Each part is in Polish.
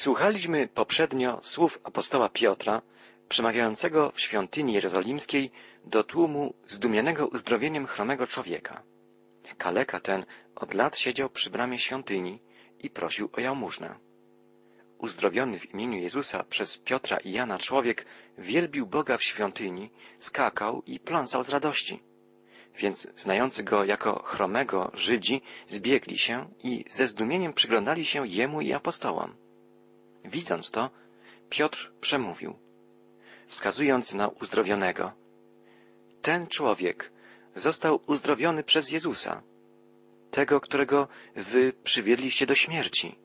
Słuchaliśmy poprzednio słów apostoła Piotra, przemawiającego w świątyni jerozolimskiej do tłumu zdumionego uzdrowieniem chromego człowieka. Kaleka ten od lat siedział przy bramie świątyni i prosił o jałmużnę. Uzdrowiony w imieniu Jezusa przez Piotra i Jana człowiek wielbił Boga w świątyni, skakał i pląsał z radości. Więc znający go jako chromego Żydzi zbiegli się i ze zdumieniem przyglądali się jemu i apostołom. Widząc to, Piotr przemówił, wskazując na uzdrowionego. Ten człowiek został uzdrowiony przez Jezusa, tego, którego wy przywiedliście do śmierci.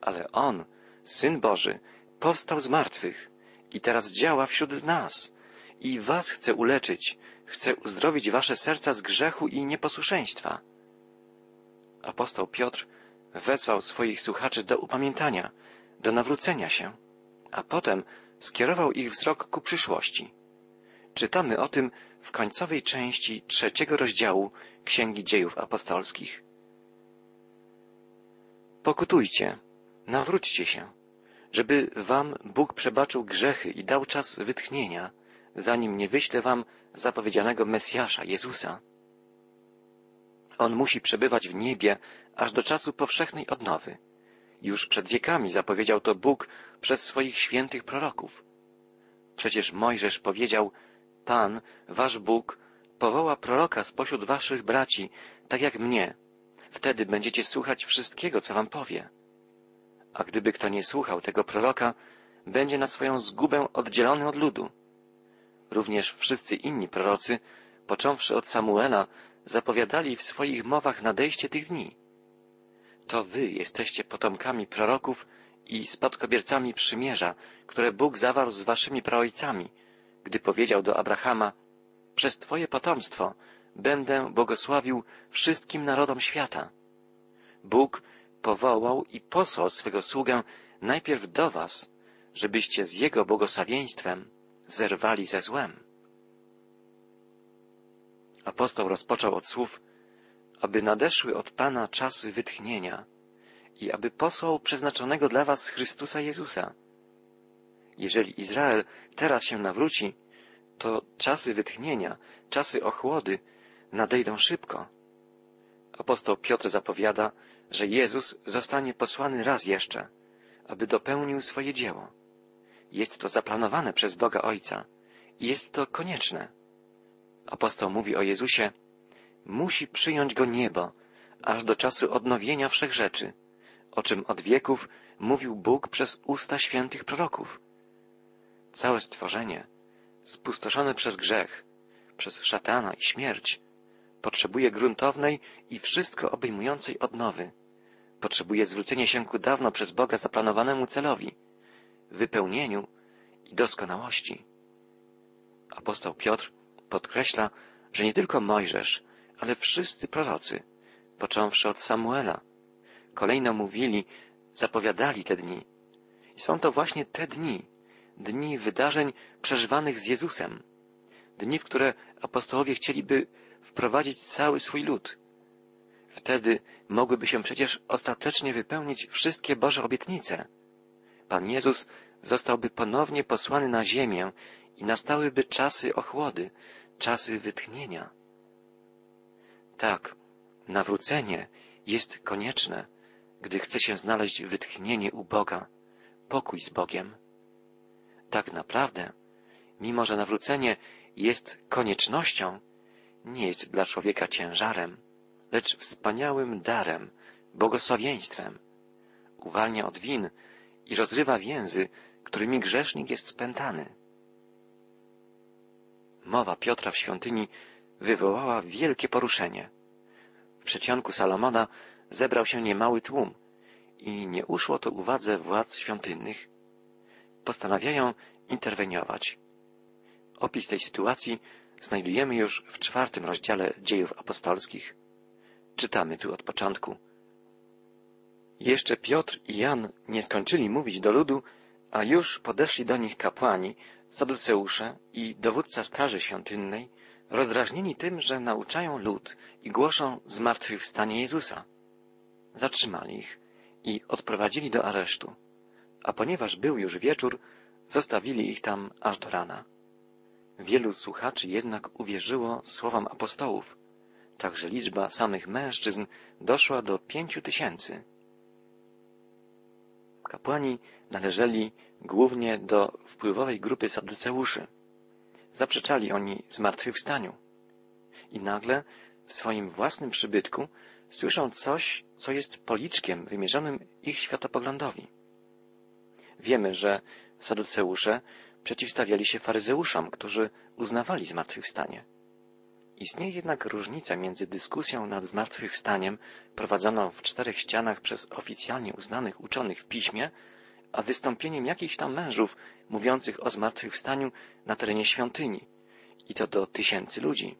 Ale on, Syn Boży, powstał z martwych i teraz działa wśród nas i was chce uleczyć, chce uzdrowić wasze serca z grzechu i nieposłuszeństwa. Apostoł Piotr wezwał swoich słuchaczy do upamiętania, do nawrócenia się, a potem skierował ich wzrok ku przyszłości. Czytamy o tym w końcowej części trzeciego rozdziału Księgi Dziejów Apostolskich. Pokutujcie, nawróćcie się, żeby wam Bóg przebaczył grzechy i dał czas wytchnienia, zanim nie wyśle wam zapowiedzianego Mesjasza, Jezusa. On musi przebywać w niebie aż do czasu powszechnej odnowy. Już przed wiekami zapowiedział to Bóg przez swoich świętych proroków. Przecież Mojżesz powiedział, Pan, wasz Bóg, powoła proroka spośród waszych braci, tak jak mnie. Wtedy będziecie słuchać wszystkiego, co wam powie. A gdyby kto nie słuchał tego proroka, będzie na swoją zgubę oddzielony od ludu. Również wszyscy inni prorocy, począwszy od Samuela, zapowiadali w swoich mowach nadejście tych dni. To wy jesteście potomkami proroków i spadkobiercami przymierza, które Bóg zawarł z waszymi praojcami, gdy powiedział do Abrahama, przez Twoje potomstwo będę błogosławił wszystkim narodom świata. Bóg powołał i posłał swego sługę najpierw do was, żebyście z Jego błogosławieństwem zerwali ze złem. Apostoł rozpoczął od słów, aby nadeszły od Pana czasy wytchnienia i aby posłał przeznaczonego dla was Chrystusa Jezusa. Jeżeli Izrael teraz się nawróci, to czasy wytchnienia, czasy ochłody nadejdą szybko. Apostoł Piotr zapowiada, że Jezus zostanie posłany raz jeszcze, aby dopełnił swoje dzieło. Jest to zaplanowane przez Boga Ojca i jest to konieczne. Apostoł mówi o Jezusie, musi przyjąć go niebo, aż do czasu odnowienia wszechrzeczy, o czym od wieków mówił Bóg przez usta świętych proroków. Całe stworzenie, spustoszone przez grzech, przez szatana i śmierć, potrzebuje gruntownej i wszystko obejmującej odnowy. Potrzebuje zwrócenia się ku dawno przez Boga zaplanowanemu celowi, wypełnieniu i doskonałości. Apostoł Piotr podkreśla, że nie tylko Mojżesz, ale wszyscy prorocy, począwszy od Samuela, kolejno mówili, zapowiadali te dni. I są to właśnie te dni, dni wydarzeń przeżywanych z Jezusem, dni, w które apostołowie chcieliby wprowadzić cały swój lud. Wtedy mogłyby się przecież ostatecznie wypełnić wszystkie Boże obietnice. Pan Jezus zostałby ponownie posłany na ziemię i nastałyby czasy ochłody, czasy wytchnienia. Tak, nawrócenie jest konieczne, gdy chce się znaleźć wytchnienie u Boga, pokój z Bogiem. Tak naprawdę, mimo że nawrócenie jest koniecznością, nie jest dla człowieka ciężarem, lecz wspaniałym darem, błogosławieństwem. Uwalnia od win i rozrywa więzy, którymi grzesznik jest spętany. Mowa Piotra w świątyni wywołała wielkie poruszenie. W przedsionku Salomona zebrał się niemały tłum i nie uszło to uwadze władz świątynnych. Postanawiają interweniować. Opis tej sytuacji znajdujemy już w czwartym rozdziale dziejów apostolskich. Czytamy tu od początku. Jeszcze Piotr i Jan nie skończyli mówić do ludu, a już podeszli do nich kapłani, saduceusze i dowódca straży świątynnej, rozdrażnieni tym, że nauczają lud i głoszą zmartwychwstanie Jezusa. Zatrzymali ich i odprowadzili do aresztu. a ponieważ był już wieczór, zostawili ich tam aż do rana. Wielu słuchaczy jednak uwierzyło słowom apostołów, także liczba samych mężczyzn doszła do pięciu tysięcy. Kapłani należeli głównie do wpływowej grupy saduceuszy. Zaprzeczali oni zmartwychwstaniu. I nagle w swoim własnym przybytku słyszą coś, co jest policzkiem wymierzonym ich światopoglądowi. Wiemy, że saduceusze przeciwstawiali się faryzeuszom, którzy uznawali zmartwychwstanie. Istnieje jednak różnica między dyskusją nad zmartwychwstaniem prowadzoną w czterech ścianach przez oficjalnie uznanych uczonych w piśmie, a wystąpieniem jakichś tam mężów mówiących o zmartwychwstaniu na terenie świątyni, i to do tysięcy ludzi.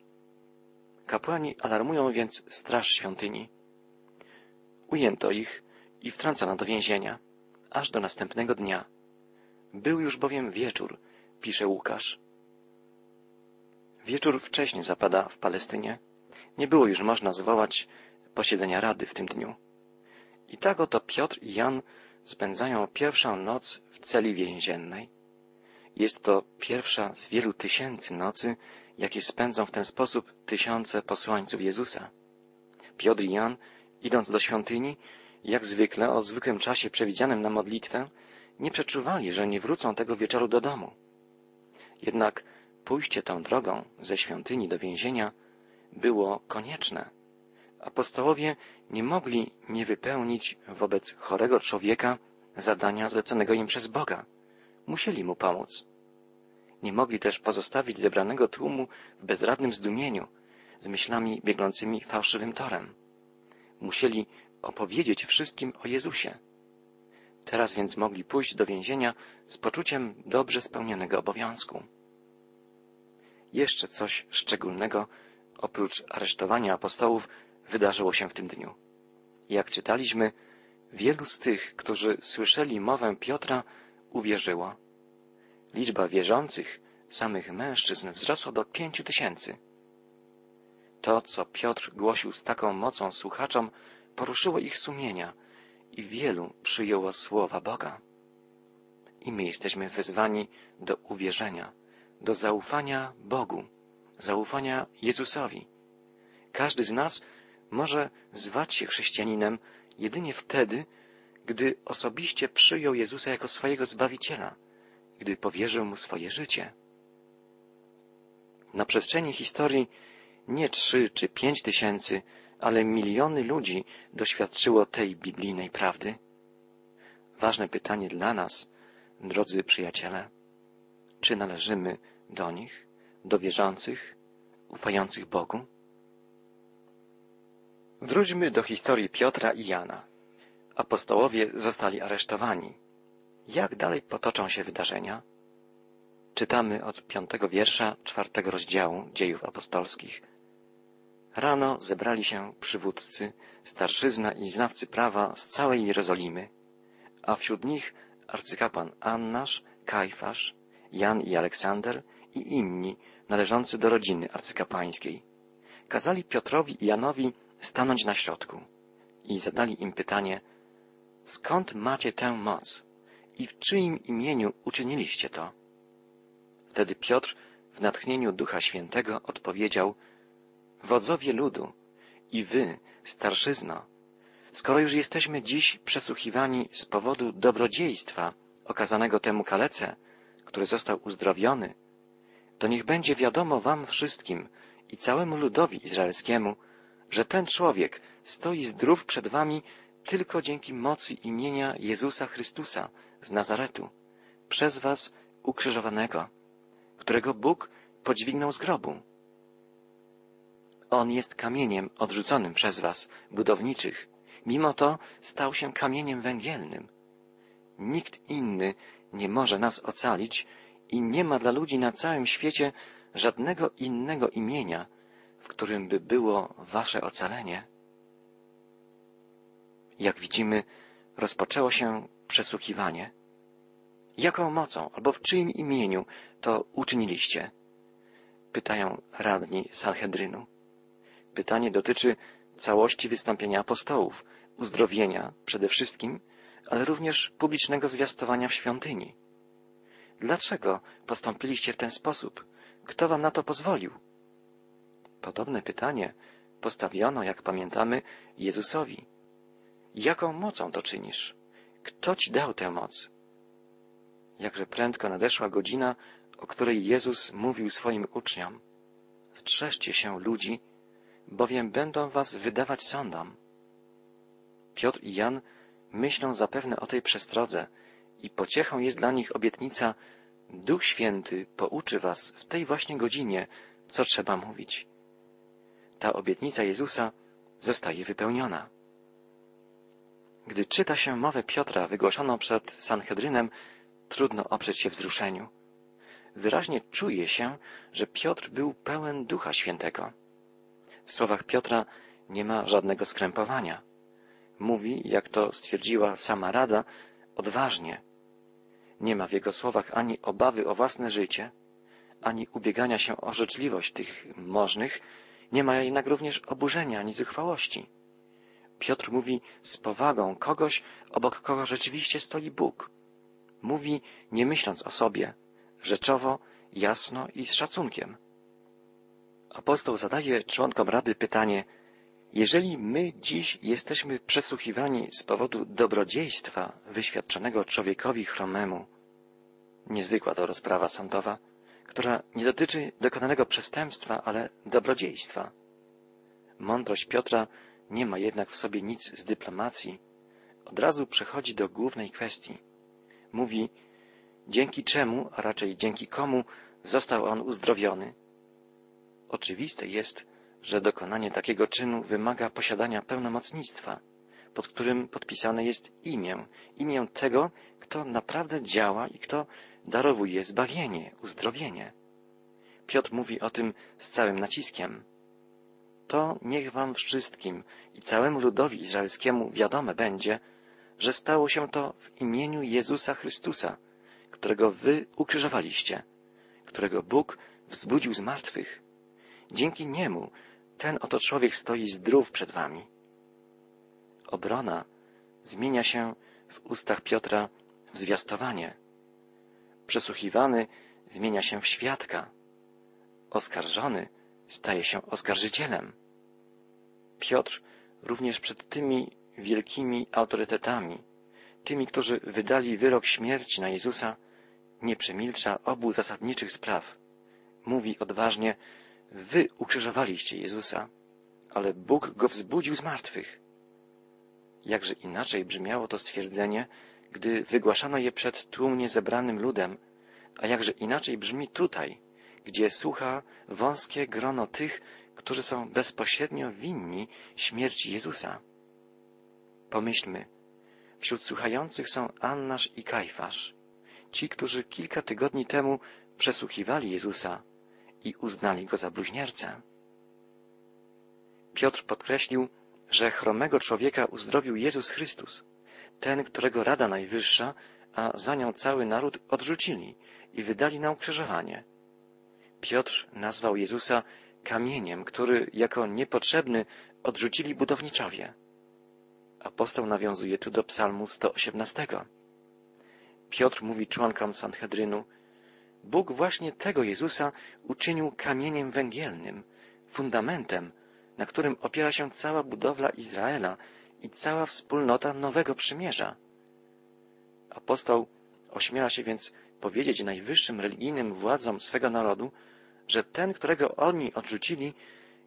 Kapłani alarmują więc straż świątyni. Ujęto ich i wtrącono do więzienia, aż do następnego dnia. Był już bowiem wieczór, pisze Łukasz. Wieczór wcześnie zapada w Palestynie. Nie było już można zwołać posiedzenia rady w tym dniu. I tak oto Piotr i Jan spędzają pierwszą noc w celi więziennej. Jest to pierwsza z wielu tysięcy nocy, jakie spędzą w ten sposób tysiące posłańców Jezusa. Piotr i Jan, idąc do świątyni, jak zwykle o zwykłym czasie przewidzianym na modlitwę, nie przeczuwali, że nie wrócą tego wieczoru do domu. Jednak pójście tą drogą ze świątyni do więzienia było konieczne. Apostołowie nie mogli nie wypełnić wobec chorego człowieka zadania zleconego im przez Boga. Musieli mu pomóc. Nie mogli też pozostawić zebranego tłumu w bezradnym zdumieniu, z myślami biegnącymi fałszywym torem. Musieli opowiedzieć wszystkim o Jezusie. Teraz więc mogli pójść do więzienia z poczuciem dobrze spełnionego obowiązku. Jeszcze coś szczególnego, oprócz aresztowania apostołów, wydarzyło się w tym dniu. Jak czytaliśmy, wielu z tych, którzy słyszeli mowę Piotra, uwierzyło. Liczba wierzących, samych mężczyzn, wzrosła do pięciu tysięcy. To, co Piotr głosił z taką mocą słuchaczom, poruszyło ich sumienia i wielu przyjęło słowa Boga. I my jesteśmy wezwani do uwierzenia, do zaufania Bogu, zaufania Jezusowi. Każdy z nas może zwać się chrześcijaninem jedynie wtedy, gdy osobiście przyjął Jezusa jako swojego Zbawiciela, gdy powierzył Mu swoje życie. Na przestrzeni historii nie trzy czy pięć tysięcy, ale miliony ludzi doświadczyło tej biblijnej prawdy. Ważne pytanie dla nas, drodzy przyjaciele, czy należymy do nich, do wierzących, ufających Bogu? Wróćmy do historii Piotra i Jana. Apostołowie zostali aresztowani. Jak dalej potoczą się wydarzenia? Czytamy od piątego wiersza czwartego rozdziału dziejów apostolskich. Rano zebrali się przywódcy, starszyzna i znawcy prawa z całej Jerozolimy, a wśród nich arcykapłan Annasz, Kajfasz, Jan i Aleksander i inni należący do rodziny arcykapłańskiej. Kazali Piotrowi i Janowi stanąć na środku i zadali im pytanie, skąd macie tę moc i w czyim imieniu uczyniliście to? Wtedy Piotr w natchnieniu Ducha Świętego odpowiedział, wodzowie ludu i wy, starszyzno, skoro już jesteśmy dziś przesłuchiwani z powodu dobrodziejstwa okazanego temu kalece, który został uzdrowiony, to niech będzie wiadomo wam wszystkim i całemu ludowi izraelskiemu, że ten człowiek stoi zdrów przed wami tylko dzięki mocy imienia Jezusa Chrystusa z Nazaretu, przez was ukrzyżowanego, którego Bóg podźwignął z grobu. On jest kamieniem odrzuconym przez was, budowniczych. Mimo to stał się kamieniem węgielnym. Nikt inny nie może nas ocalić i nie ma dla ludzi na całym świecie żadnego innego imienia, w którym by było wasze ocalenie. Jak widzimy, rozpoczęło się przesłuchiwanie. Jaką mocą albo w czyim imieniu to uczyniliście? Pytają radni Sanhedrynu. Pytanie dotyczy całości wystąpienia apostołów, uzdrowienia przede wszystkim, ale również publicznego zwiastowania w świątyni. Dlaczego postąpiliście w ten sposób? Kto wam na to pozwolił? Podobne pytanie postawiono, jak pamiętamy, Jezusowi. Jaką mocą to czynisz? Kto ci dał tę moc? Jakże prędko nadeszła godzina, o której Jezus mówił swoim uczniom. Strzeżcie się ludzi, bowiem będą was wydawać sądom. Piotr i Jan myślą zapewne o tej przestrodze i pociechą jest dla nich obietnica Duch Święty pouczy was w tej właśnie godzinie, co trzeba mówić. Ta obietnica Jezusa zostaje wypełniona. Gdy czyta się mowę Piotra wygłoszoną przed Sanhedrynem, trudno oprzeć się wzruszeniu. Wyraźnie czuje się, że Piotr był pełen Ducha Świętego. W słowach Piotra nie ma żadnego skrępowania. Mówi, jak to stwierdziła sama Rada, odważnie. Nie ma w jego słowach ani obawy o własne życie, ani ubiegania się o życzliwość tych możnych, nie ma jednak również oburzenia ani zuchwałości. Piotr mówi z powagą kogoś, obok kogo rzeczywiście stoi Bóg. Mówi nie myśląc o sobie, rzeczowo, jasno i z szacunkiem. Apostoł zadaje członkom Rady pytanie, jeżeli my dziś jesteśmy przesłuchiwani z powodu dobrodziejstwa wyświadczonego człowiekowi chromemu, niezwykła to rozprawa sądowa, która nie dotyczy dokonanego przestępstwa, ale dobrodziejstwa. Mądrość Piotra nie ma jednak w sobie nic z dyplomacji. Od razu przechodzi do głównej kwestii. Mówi, dzięki czemu, a raczej dzięki komu został on uzdrowiony. Oczywiste jest, że dokonanie takiego czynu wymaga posiadania pełnomocnictwa, pod którym podpisane jest imię, imię tego, kto naprawdę działa i kto darowuje zbawienie, uzdrowienie. Piotr mówi o tym z całym naciskiem. To niech wam wszystkim i całemu ludowi izraelskiemu wiadome będzie, że stało się to w imieniu Jezusa Chrystusa, którego wy ukrzyżowaliście, którego Bóg wzbudził z martwych. Dzięki niemu ten oto człowiek stoi zdrów przed wami. Obrona zmienia się w ustach Piotra w zwiastowanie. Przesłuchiwany zmienia się w świadka. Oskarżony staje się oskarżycielem. Piotr również przed tymi wielkimi autorytetami, tymi, którzy wydali wyrok śmierci na Jezusa, nie przemilcza obu zasadniczych spraw. Mówi odważnie, wy ukrzyżowaliście Jezusa, ale Bóg go wzbudził z martwych. Jakże inaczej brzmiało to stwierdzenie, gdy wygłaszano je przed tłumnie zebranym ludem, a jakże inaczej brzmi tutaj, gdzie słucha wąskie grono tych, którzy są bezpośrednio winni śmierci Jezusa. Pomyślmy, wśród słuchających są Annasz i Kajfasz, ci, którzy kilka tygodni temu przesłuchiwali Jezusa i uznali go za bluźniercę. Piotr podkreślił, że chromego człowieka uzdrowił Jezus Chrystus, ten, którego Rada Najwyższa, a za nią cały naród odrzucili i wydali na ukrzyżowanie. Piotr nazwał Jezusa kamieniem, który jako niepotrzebny odrzucili budowniczowie. Apostoł nawiązuje tu do psalmu 118. Piotr mówi członkom Sanhedrynu, Bóg właśnie tego Jezusa uczynił kamieniem węgielnym, fundamentem, na którym opiera się cała budowla Izraela i cała wspólnota Nowego Przymierza. Apostoł ośmiela się więc powiedzieć najwyższym religijnym władzom swego narodu, że ten, którego oni odrzucili,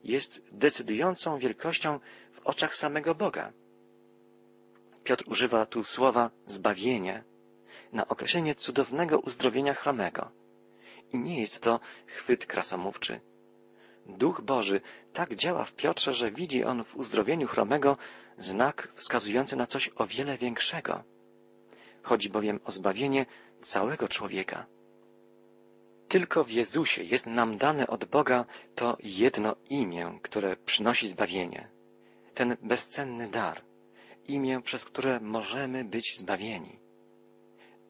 jest decydującą wielkością w oczach samego Boga. Piotr używa tu słowa zbawienie na określenie cudownego uzdrowienia chromego. I nie jest to chwyt krasomówczy. Duch Boży tak działa w Piotrze, że widzi on w uzdrowieniu chromego znak wskazujący na coś o wiele większego. Chodzi bowiem o zbawienie całego człowieka. Tylko w Jezusie jest nam dane od Boga to jedno imię, które przynosi zbawienie. Ten bezcenny dar, imię, przez które możemy być zbawieni.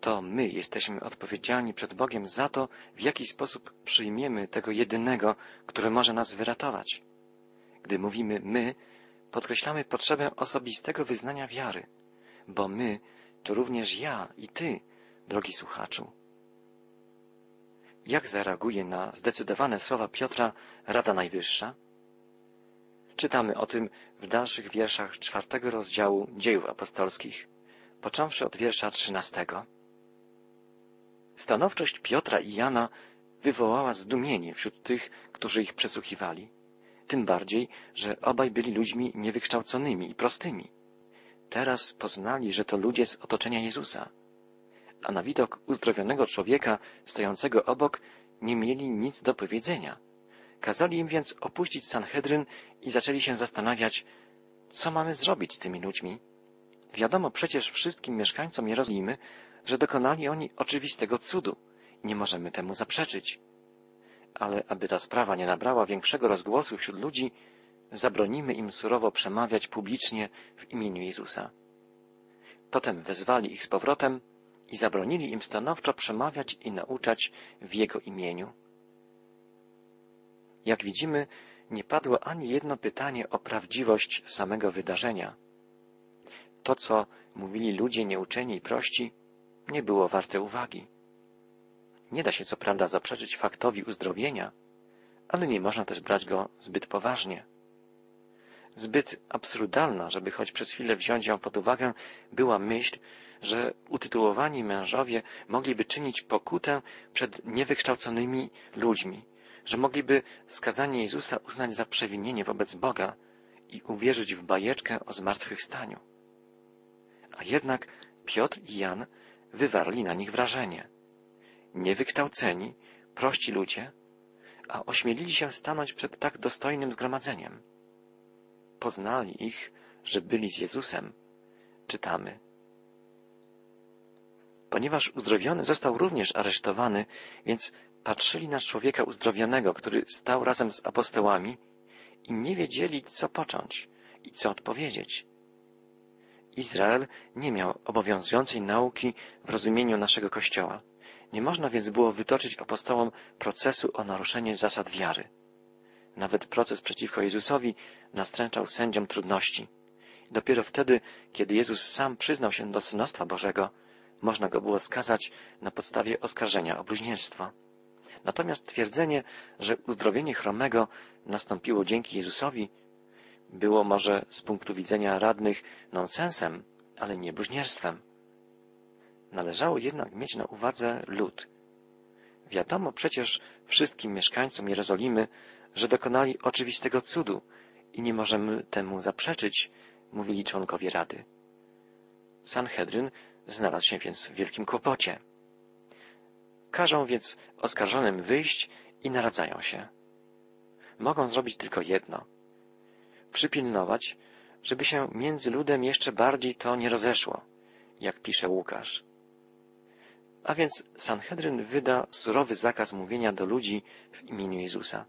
To my jesteśmy odpowiedzialni przed Bogiem za to, w jaki sposób przyjmiemy tego jedynego, który może nas wyratować. Gdy mówimy my, podkreślamy potrzebę osobistego wyznania wiary, bo my to również ja i ty, drogi słuchaczu. Jak zareaguje na zdecydowane słowa Piotra Rada Najwyższa? Czytamy o tym w dalszych wierszach czwartego rozdziału dziejów apostolskich, począwszy od wiersza trzynastego. Stanowczość Piotra i Jana wywołała zdumienie wśród tych, którzy ich przesłuchiwali. Tym bardziej, że obaj byli ludźmi niewykształconymi i prostymi. Teraz poznali, że to ludzie z otoczenia Jezusa. A na widok uzdrowionego człowieka stojącego obok nie mieli nic do powiedzenia. Kazali im więc opuścić Sanhedryn i zaczęli się zastanawiać, co mamy zrobić z tymi ludźmi. Wiadomo przecież wszystkim mieszkańcom Jerozolimy, że dokonali oni oczywistego cudu. Nie możemy temu zaprzeczyć. Ale aby ta sprawa nie nabrała większego rozgłosu wśród ludzi, zabronimy im surowo przemawiać publicznie w imieniu Jezusa. Potem wezwali ich z powrotem i zabronili im stanowczo przemawiać i nauczać w Jego imieniu. Jak widzimy, nie padło ani jedno pytanie o prawdziwość samego wydarzenia. To, co mówili ludzie nieuczeni i prości, nie było warte uwagi. Nie da się co prawda zaprzeczyć faktowi uzdrowienia, ale nie można też brać go zbyt poważnie. Zbyt absurdalna, żeby choć przez chwilę wziąć ją pod uwagę, była myśl, że utytułowani mężowie mogliby czynić pokutę przed niewykształconymi ludźmi, że mogliby skazanie Jezusa uznać za przewinienie wobec Boga i uwierzyć w bajeczkę o zmartwychwstaniu. A jednak Piotr i Jan wywarli na nich wrażenie. Niewykształceni, prości ludzie, a ośmielili się stanąć przed tak dostojnym zgromadzeniem. Poznali ich, że byli z Jezusem. Czytamy. Ponieważ uzdrowiony został również aresztowany, więc patrzyli na człowieka uzdrowionego, który stał razem z apostołami i nie wiedzieli, co począć i co odpowiedzieć. Izrael nie miał obowiązującej nauki w rozumieniu naszego Kościoła. Nie można więc było wytoczyć apostołom procesu o naruszenie zasad wiary. Nawet proces przeciwko Jezusowi nastręczał sędziom trudności. Dopiero wtedy, kiedy Jezus sam przyznał się do synostwa Bożego, można go było skazać na podstawie oskarżenia o bluźnierstwo. Natomiast twierdzenie, że uzdrowienie chromego nastąpiło dzięki Jezusowi, było może z punktu widzenia radnych nonsensem, ale nie bluźnierstwem. Należało jednak mieć na uwadze lud. Wiadomo przecież wszystkim mieszkańcom Jerozolimy, że dokonali oczywistego cudu i nie możemy temu zaprzeczyć, mówili członkowie Rady. Sanhedryn znalazł się więc w wielkim kłopocie. Każą więc oskarżonym wyjść i naradzają się. Mogą zrobić tylko jedno. Przypilnować, żeby się między ludem jeszcze bardziej to nie rozeszło, jak pisze Łukasz. A więc Sanhedryn wyda surowy zakaz mówienia do ludzi w imieniu Jezusa.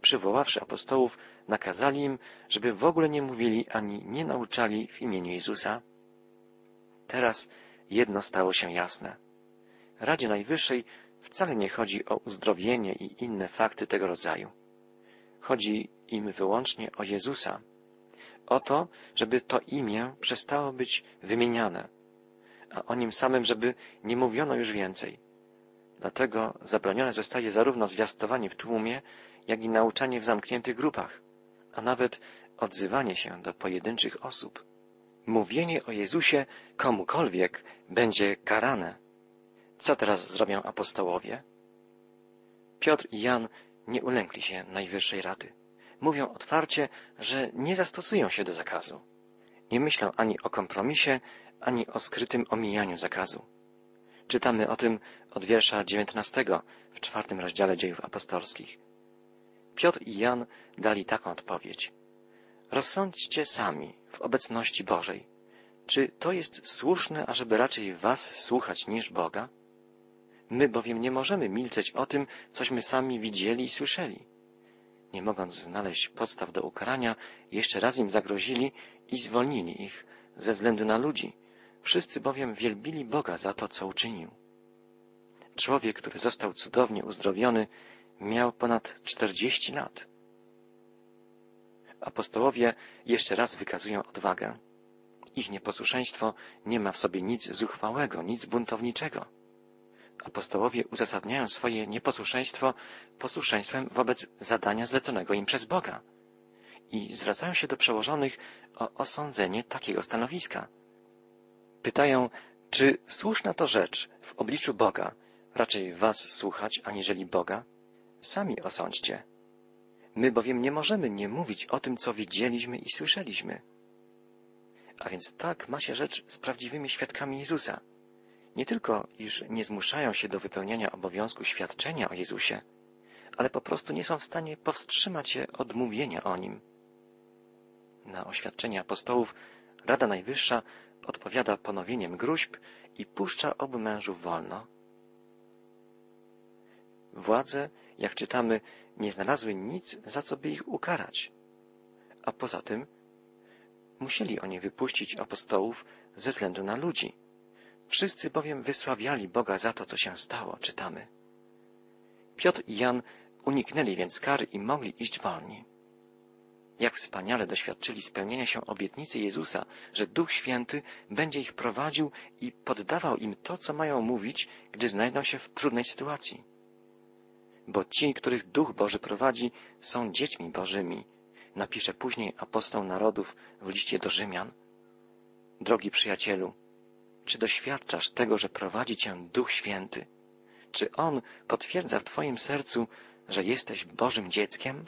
Przywoławszy apostołów, nakazali im, żeby w ogóle nie mówili ani nie nauczali w imieniu Jezusa. Teraz jedno stało się jasne. Radzie Najwyższej wcale nie chodzi o uzdrowienie i inne fakty tego rodzaju. Chodzi im wyłącznie o Jezusa, o to, żeby to imię przestało być wymieniane, a o nim samym, żeby nie mówiono już więcej. Dlatego zabronione zostaje zarówno zwiastowanie w tłumie, jak i nauczanie w zamkniętych grupach, a nawet odzywanie się do pojedynczych osób. Mówienie o Jezusie komukolwiek będzie karane. Co teraz zrobią apostołowie? Piotr i Jan nie ulękli się Najwyższej Rady. Mówią otwarcie, że nie zastosują się do zakazu. Nie myślą ani o kompromisie, ani o skrytym omijaniu zakazu. Czytamy o tym od wiersza dziewiętnastego w czwartym rozdziale dziejów apostolskich. Piotr i Jan dali taką odpowiedź. Rozsądźcie sami w obecności Bożej. Czy to jest słuszne, ażeby raczej was słuchać niż Boga? My bowiem nie możemy milczeć o tym, cośmy sami widzieli i słyszeli. Nie mogąc znaleźć podstaw do ukarania, jeszcze raz im zagrozili i zwolnili ich ze względu na ludzi. Wszyscy bowiem wielbili Boga za to, co uczynił. Człowiek, który został cudownie uzdrowiony, miał ponad czterdzieści lat. Apostołowie jeszcze raz wykazują odwagę. Ich nieposłuszeństwo nie ma w sobie nic zuchwałego, nic buntowniczego. Apostołowie uzasadniają swoje nieposłuszeństwo posłuszeństwem wobec zadania zleconego im przez Boga i zwracają się do przełożonych o osądzenie takiego stanowiska. Pytają, czy słuszna to rzecz w obliczu Boga raczej was słuchać, aniżeli Boga? Sami osądźcie. My bowiem nie możemy nie mówić o tym, co widzieliśmy i słyszeliśmy. A więc tak ma się rzecz z prawdziwymi świadkami Jezusa. Nie tylko, iż nie zmuszają się do wypełniania obowiązku świadczenia o Jezusie, ale po prostu nie są w stanie powstrzymać się od mówienia o Nim. Na oświadczenie apostołów Rada Najwyższa odpowiada ponowieniem gruźb i puszcza obu mężów wolno. Władze, jak czytamy, nie znalazły nic, za co by ich ukarać. A poza tym musieli oni wypuścić apostołów ze względu na ludzi. Wszyscy bowiem wysławiali Boga za to, co się stało, czytamy. Piotr i Jan uniknęli więc kary i mogli iść wolni. Jak wspaniale doświadczyli spełnienia się obietnicy Jezusa, że Duch Święty będzie ich prowadził i poddawał im to, co mają mówić, gdy znajdą się w trudnej sytuacji. Bo ci, których Duch Boży prowadzi, są dziećmi Bożymi, napisze później apostoł narodów w liście do Rzymian. Drogi przyjacielu, czy doświadczasz tego, że prowadzi cię Duch Święty? Czy On potwierdza w Twoim sercu, że jesteś Bożym dzieckiem?